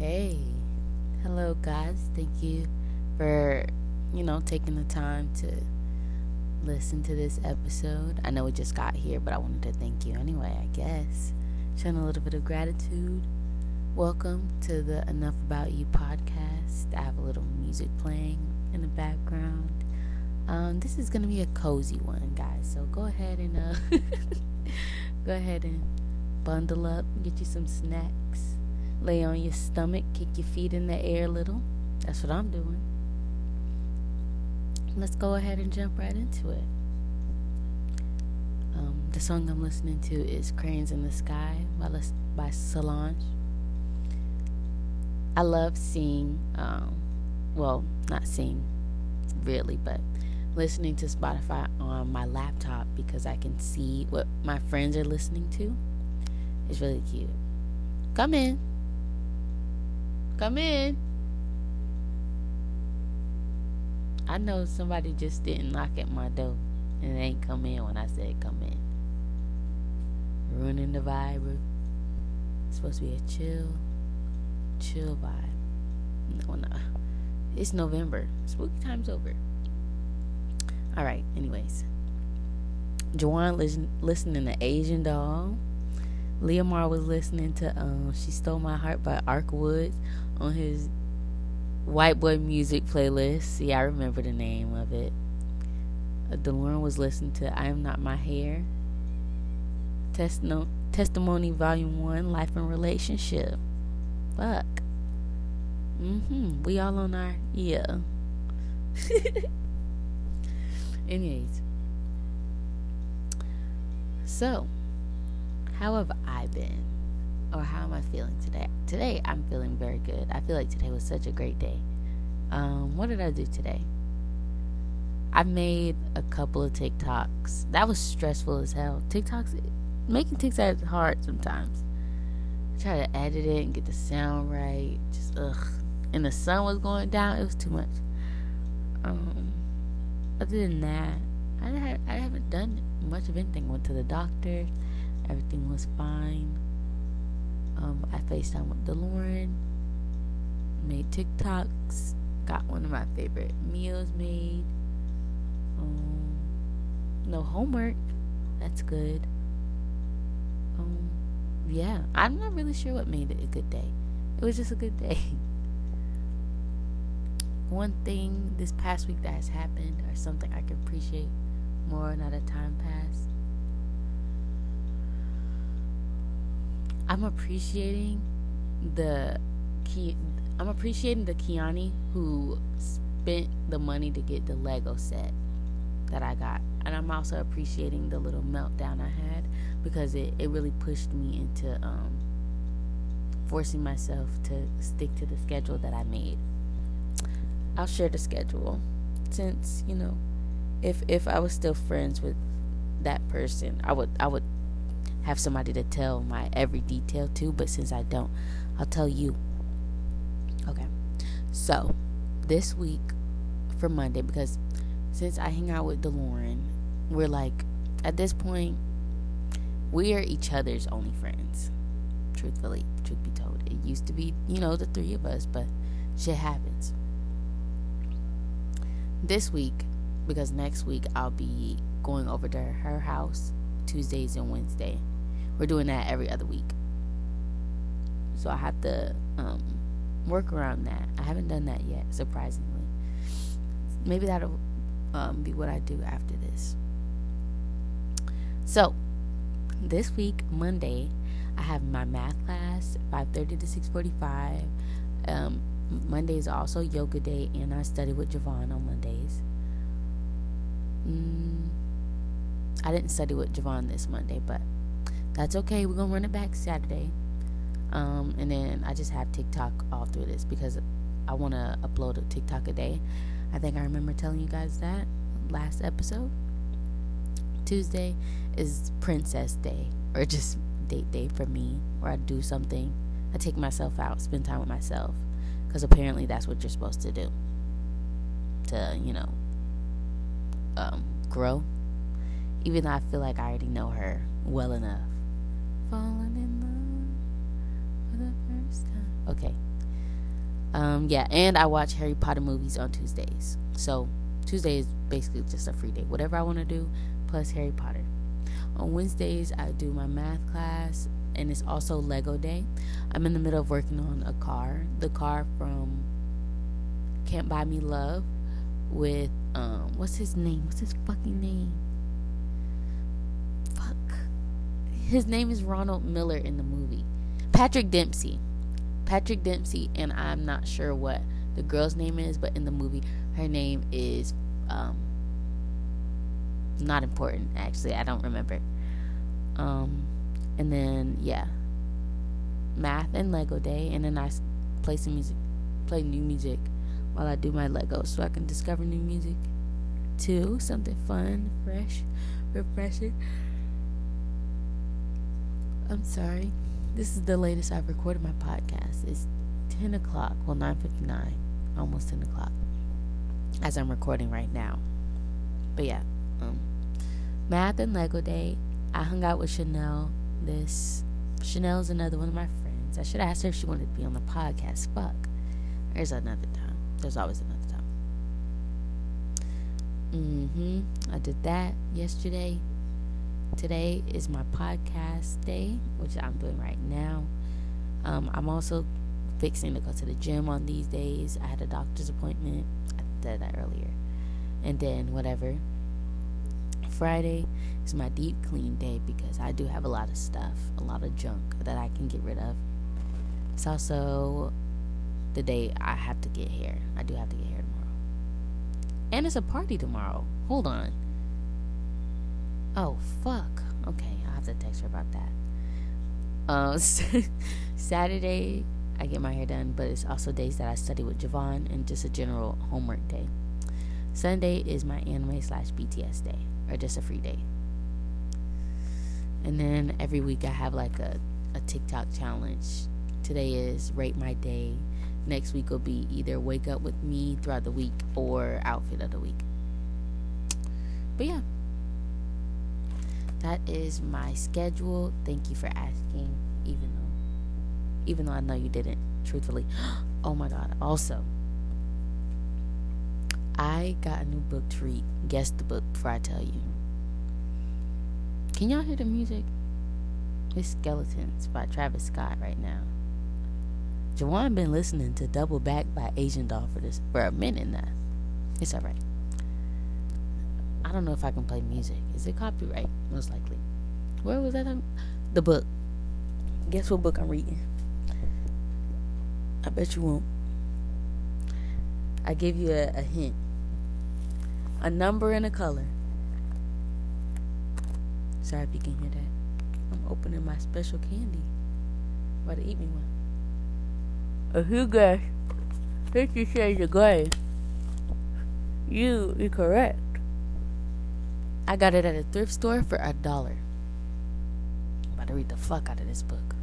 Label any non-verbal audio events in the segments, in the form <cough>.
Okay. Hello, guys. Thank you for, you know, taking the time to listen to this episode. I know we just got here, but I wanted to thank you anyway, I guess. Showing a little bit of gratitude. Welcome to the Enough About You podcast. I have a little music playing in the background. Um, this is going to be a cozy one, guys. So go ahead and uh, <laughs> go ahead and bundle up, get you some snacks, lay on your stomach, kick your feet in the air a little. That's what I'm doing. Let's go ahead and jump right into it. Um, the song I'm listening to is Cranes in the Sky by, by Solange. I love seeing, um, well, not seeing really, but listening to Spotify on my laptop because I can see what my friends are listening to. It's really cute. Come in. Come in. I know somebody just didn't knock at my door and they ain't come in when I said come in. Ruining the vibe. It's supposed to be a chill, chill vibe. No, no. It's November. Spooky time's over. All right. Anyways, Juwan listen, listening to Asian Doll. Leomar was listening to um, "She Stole My Heart" by Ark Woods on his White Boy Music playlist. See, I remember the name of it. Uh, DeLorean was listening to "I Am Not My Hair." Test- Testimony Volume One: Life and Relationship. Fuck. Mhm. We all on our yeah. <laughs> Anyways. So, how have I been? Or how am I feeling today? Today, I'm feeling very good. I feel like today was such a great day. Um, what did I do today? I made a couple of TikToks. That was stressful as hell. TikToks, making TikToks is hard sometimes. I try to edit it and get the sound right. Just ugh. And the sun was going down. It was too much. Um, other than that, I, I haven't done much of anything. Went to the doctor. Everything was fine. Um, I FaceTime with DeLorean. Made TikToks. Got one of my favorite meals made. Um, no homework. That's good. Um, yeah. I'm not really sure what made it a good day. It was just a good day. <laughs> one thing this past week that has happened or something I can appreciate more now that time passed. I'm appreciating the key I'm appreciating the Kiani who spent the money to get the Lego set that I got. And I'm also appreciating the little meltdown I had because it, it really pushed me into um, forcing myself to stick to the schedule that I made. I'll share the schedule since you know if if I was still friends with that person I would I would have somebody to tell my every detail to but since I don't I'll tell you. Okay. So this week for Monday because since I hang out with DeLorean we're like at this point we are each other's only friends. Truthfully truth be told it used to be you know the three of us but shit happens. This week because next week I'll be going over to her house Tuesdays and Wednesday. We're doing that every other week. So I have to um, work around that. I haven't done that yet, surprisingly. Maybe that'll um, be what I do after this. So, this week, Monday, I have my math class, 5.30 to 6.45. Um, Monday is also yoga day, and I study with Javon on Mondays. Mm, I didn't study with Javon this Monday, but that's okay. We're gonna run it back Saturday. Um, and then I just have TikTok all through this because I want to upload a TikTok a day. I think I remember telling you guys that last episode. Tuesday is Princess Day, or just date day for me, where I do something. I take myself out, spend time with myself because apparently that's what you're supposed to do to you know um, grow even though i feel like i already know her well enough falling in love for the first time okay Um, yeah, and I watch Harry Potter movies on Tuesdays. So Tuesday is basically just a free day. Whatever I want to do, plus Harry Potter. On Wednesdays, I do my math class, and it's also Lego Day. I'm in the middle of working on a car. The car from Can't Buy Me Love with, um, what's his name? What's his fucking name? His name is Ronald Miller in the movie. Patrick Dempsey. Patrick Dempsey, and I'm not sure what the girl's name is, but in the movie, her name is um, not important. Actually, I don't remember. Um, and then yeah, math and Lego day, and then I play some music, play new music while I do my Lego, so I can discover new music too. Something fun, fresh, refreshing. I'm sorry. This is the latest I've recorded my podcast. It's 10 o'clock, well, 9.59, almost 10 o'clock, as I'm recording right now. But yeah, um, math and Lego day. I hung out with Chanel. This Chanel's another one of my friends. I should ask her if she wanted to be on the podcast. Fuck. There's another time. There's always another time. Mm-hmm. I did that yesterday. Today is my podcast day, which I'm doing right now. Um, I'm also fixing to go to the gym on these days. I had a doctor's appointment. I did that earlier. And then whatever. Friday is my deep clean day because I do have a lot of stuff, a lot of junk that I can get rid of. It's also the day I have to get hair. I do have to get hair tomorrow. And it's a party tomorrow. Hold on. Oh, fuck. Okay, I'll have to text her about that. Uh, <laughs> Saturday, I get my hair done, but it's also days that I study with Javon and just a general homework day. Sunday is my anime slash BTS day, or just a free day. And then every week I have like a, a TikTok challenge. Today is Rate My Day. Next week will be either Wake Up With Me throughout the week or Outfit of the Week. But yeah, that is my schedule. Thank you for asking, even though, even though I know you didn't. Truthfully, <gasps> oh my god. Also, I got a new book to read. Guess the book before I tell you. Can y'all hear the music? It's Skeletons by Travis Scott right now. Jawan been listening to Double Back by Asian Doll for this for a minute now. It's alright. I don't know if I can play music. Is it copyright? Most likely. Where was that? On? The book. Guess what book I'm reading? I bet you won't. I give you a, a hint. A number and a color. Sorry if you can hear that. I'm opening my special candy. About to eat me one. If you guess 50 shades of gray, you, you're correct. I got it at a thrift store for a dollar. I'm about to read the fuck out of this book.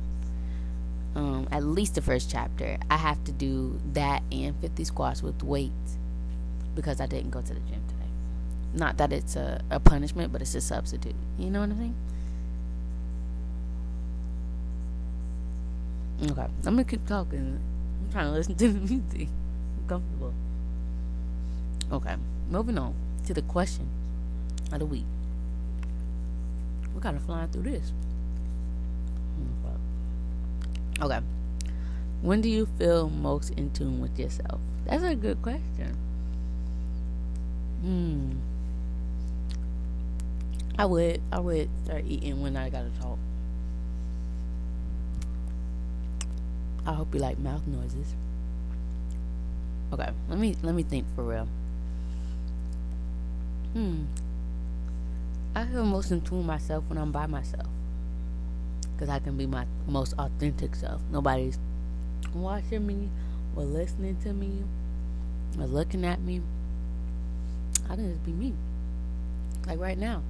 Um, at least the first chapter. I have to do that and 50 squats with weights because I didn't go to the gym today. Not that it's a, a punishment, but it's a substitute. You know what I'm saying? Okay, I'm gonna keep talking. I'm trying to listen to <laughs> the music. I'm comfortable. Okay, moving on to the question of the week. We're kind of flying through this. Okay. When do you feel most in tune with yourself? That's a good question. Hmm. I would I would start eating when I gotta talk. I hope you like mouth noises. Okay, let me let me think for real. Hmm. I feel most in tune myself when I'm by myself. Because I can be my most authentic self. Nobody's watching me or listening to me or looking at me. I can just be me. Like right now.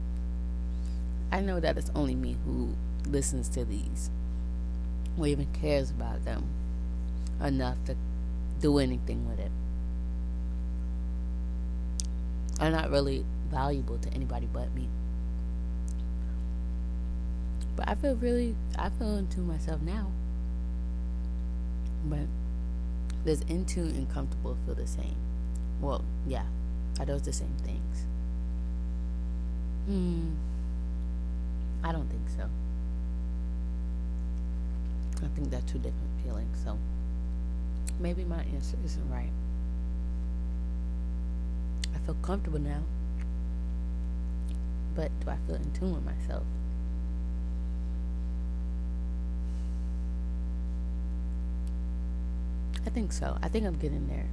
I know that it's only me who listens to these or even cares about them enough to do anything with it. Are not really valuable to anybody but me. But I feel really, I feel into myself now. But does in tune and comfortable feel the same? Well, yeah. Are those the same things? Hmm. I don't think so. I think they're two different feelings. So maybe my answer isn't right. I feel comfortable now. But do I feel in tune with myself? I think so. I think I'm getting there.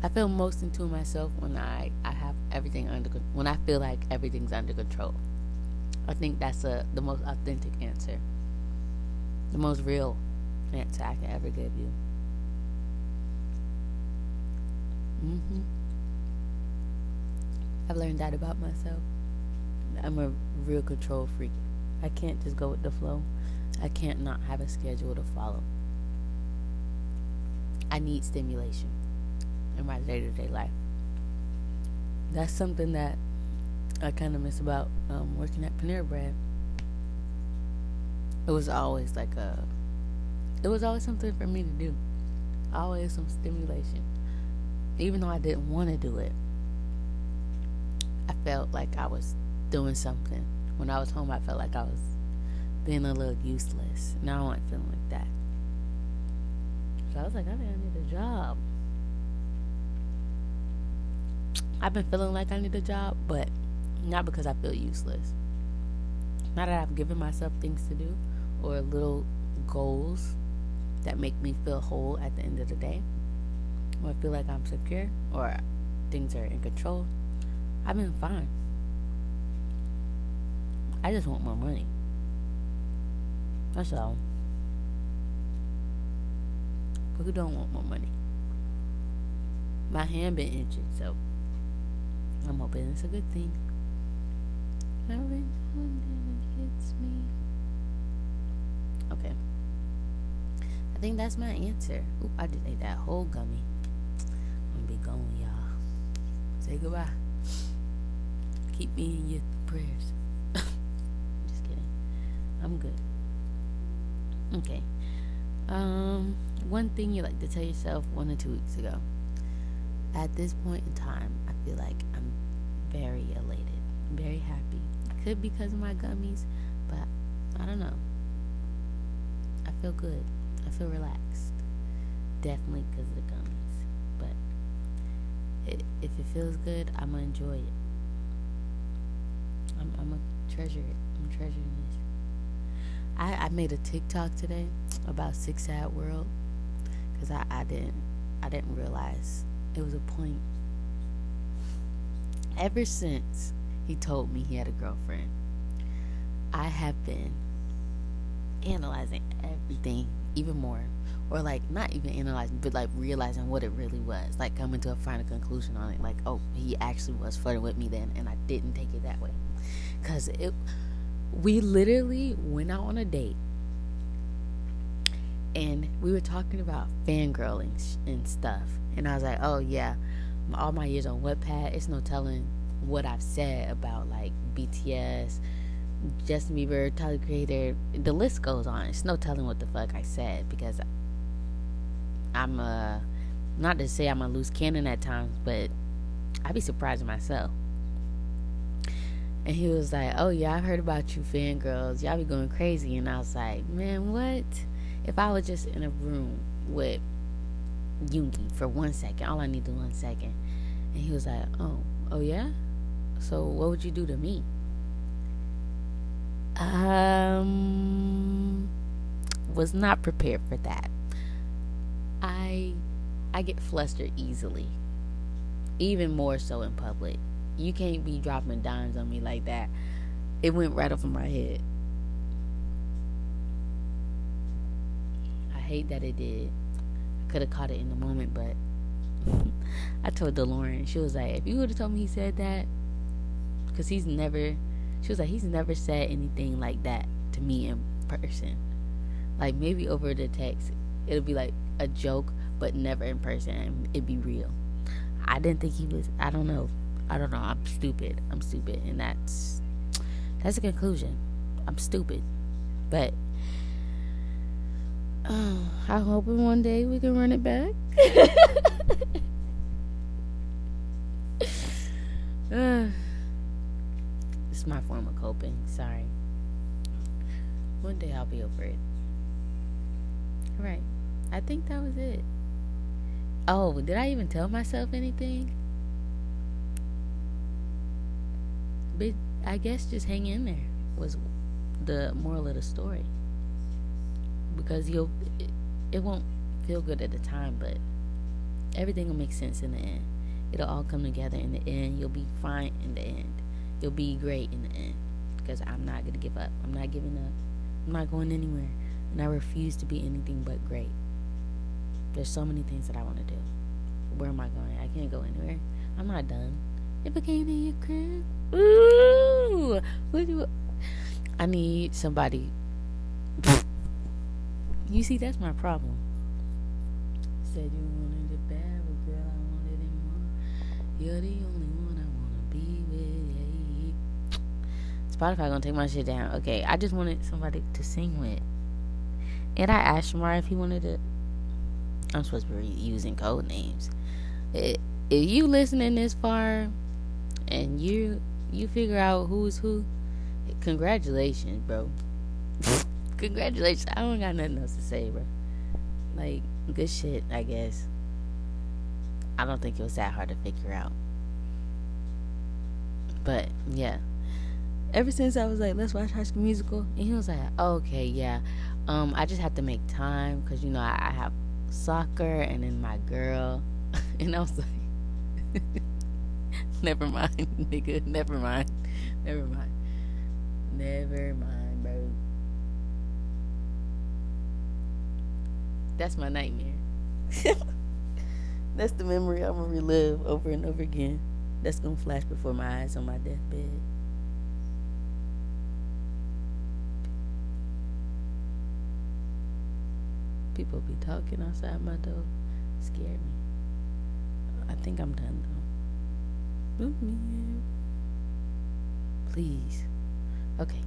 I feel most into myself when I, I have everything under when I feel like everything's under control. I think that's a the most authentic answer. The most real answer I can ever give you. Mhm. I've learned that about myself. I'm a real control freak. I can't just go with the flow. I can't not have a schedule to follow. I need stimulation in my day to day life. That's something that I kind of miss about um, working at Panera Bread. It was always like a, it was always something for me to do. Always some stimulation. Even though I didn't want to do it, I felt like I was doing something. When I was home, I felt like I was being a little useless. Now I wasn't feeling like that. So I was like, I think I need a job. I've been feeling like I need a job, but not because I feel useless. Not that I've given myself things to do or little goals that make me feel whole at the end of the day, or feel like I'm secure or things are in control. I've been fine. I just want more money. That's all. But who don't want more money? My hand been itching, so I'm hoping it's a good thing. Okay. I think that's my answer. Oop, I just ate that whole gummy. I'm gonna be going, y'all. Say goodbye. Keep me in your prayers. <laughs> just kidding. I'm good. Okay. Um, one thing you like to tell yourself one or two weeks ago. At this point in time, I feel like I'm very elated, very happy. Could be because of my gummies, but I don't know. I feel good. I feel relaxed. Definitely because of the gummies. But it, if it feels good, I'm going to enjoy it. I'm, I'm going to treasure it. I'm treasuring this. I, I made a TikTok today about Six Sad World because I, I didn't I didn't realize it was a point. Ever since he told me he had a girlfriend, I have been analyzing everything even more, or like not even analyzing, but like realizing what it really was, like coming to a final conclusion on it. Like, oh, he actually was flirting with me then, and I didn't take it that way, cause it we literally went out on a date and we were talking about fangirling and stuff. And I was like, oh, yeah, all my years on Wattpad, it's no telling what I've said about like BTS, Justin Bieber, Tyler Creator. The list goes on. It's no telling what the fuck I said because I'm a, not to say I'm a loose cannon at times, but I'd be surprised myself. And he was like, "Oh yeah, I've heard about you fangirls. Y'all be going crazy." And I was like, "Man, what? If I was just in a room with Yoongi for one second, all I need is one second." And he was like, "Oh, oh yeah. So what would you do to me?" Um, was not prepared for that. I I get flustered easily, even more so in public you can't be dropping dimes on me like that. It went right over my head. I hate that it did. I could have caught it in the moment, but <laughs> I told DeLorean, she was like, if you would have told me he said that, because he's never, she was like, he's never said anything like that to me in person. Like maybe over the text, it'll be like a joke, but never in person. It'd be real. I didn't think he was, I don't know. I don't know. I'm stupid. I'm stupid, and that's that's a conclusion. I'm stupid, but Oh, I'm hoping one day we can run it back. <laughs> uh, it's my form of coping. Sorry. One day I'll be over it. All right. I think that was it. Oh, did I even tell myself anything? But I guess just hang in there was the moral of the story. Because you'll, it, it won't feel good at the time, but everything will make sense in the end. It'll all come together in the end. You'll be fine in the end. You'll be great in the end. Because I'm not going to give up. I'm not giving up. I'm not going anywhere. And I refuse to be anything but great. There's so many things that I want to do. Where am I going? I can't go anywhere. I'm not done. If I came in your crib, ooh, I need somebody? you see, that's my problem. Said you wanted it bad, but girl, I wanted it more. You're the only one I wanna be with. Spotify gonna take my shit down. Okay, I just wanted somebody to sing with. And I asked Shamar if he wanted to. I'm supposed to be using code names. If you listening this far, and you you figure out who's who, congratulations, bro. <laughs> congratulations. I don't got nothing else to say, bro. Like good shit, I guess. I don't think it was that hard to figure out. But yeah. Ever since I was like, let's watch High School Musical, and he was like, okay, yeah. Um, I just have to make time because you know I, I have soccer and then my girl, <laughs> and I was like, <laughs> <laughs> never mind, <laughs> nigga, never mind, never mind, never mind, bro. That's my nightmare. <laughs> That's the memory I'm gonna relive over and over again. That's gonna flash before my eyes on my deathbed. People be talking outside my door. Scared me. I think I'm done though. Please. Okay.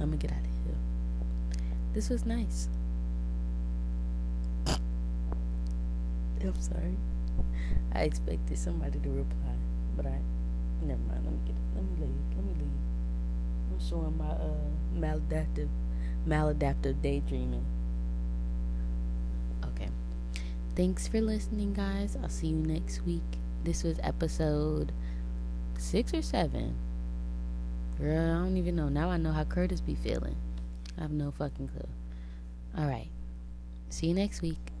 I'm gonna get out of here. This was nice. <coughs> I'm sorry. I expected somebody to reply, but I never mind. Let me get. Let me leave. Let me leave. I'm showing my uh maladaptive, maladaptive daydreaming. Okay. Thanks for listening, guys. I'll see you next week. This was episode six or seven. Girl, I don't even know. Now I know how Curtis be feeling. I have no fucking clue. All right. See you next week.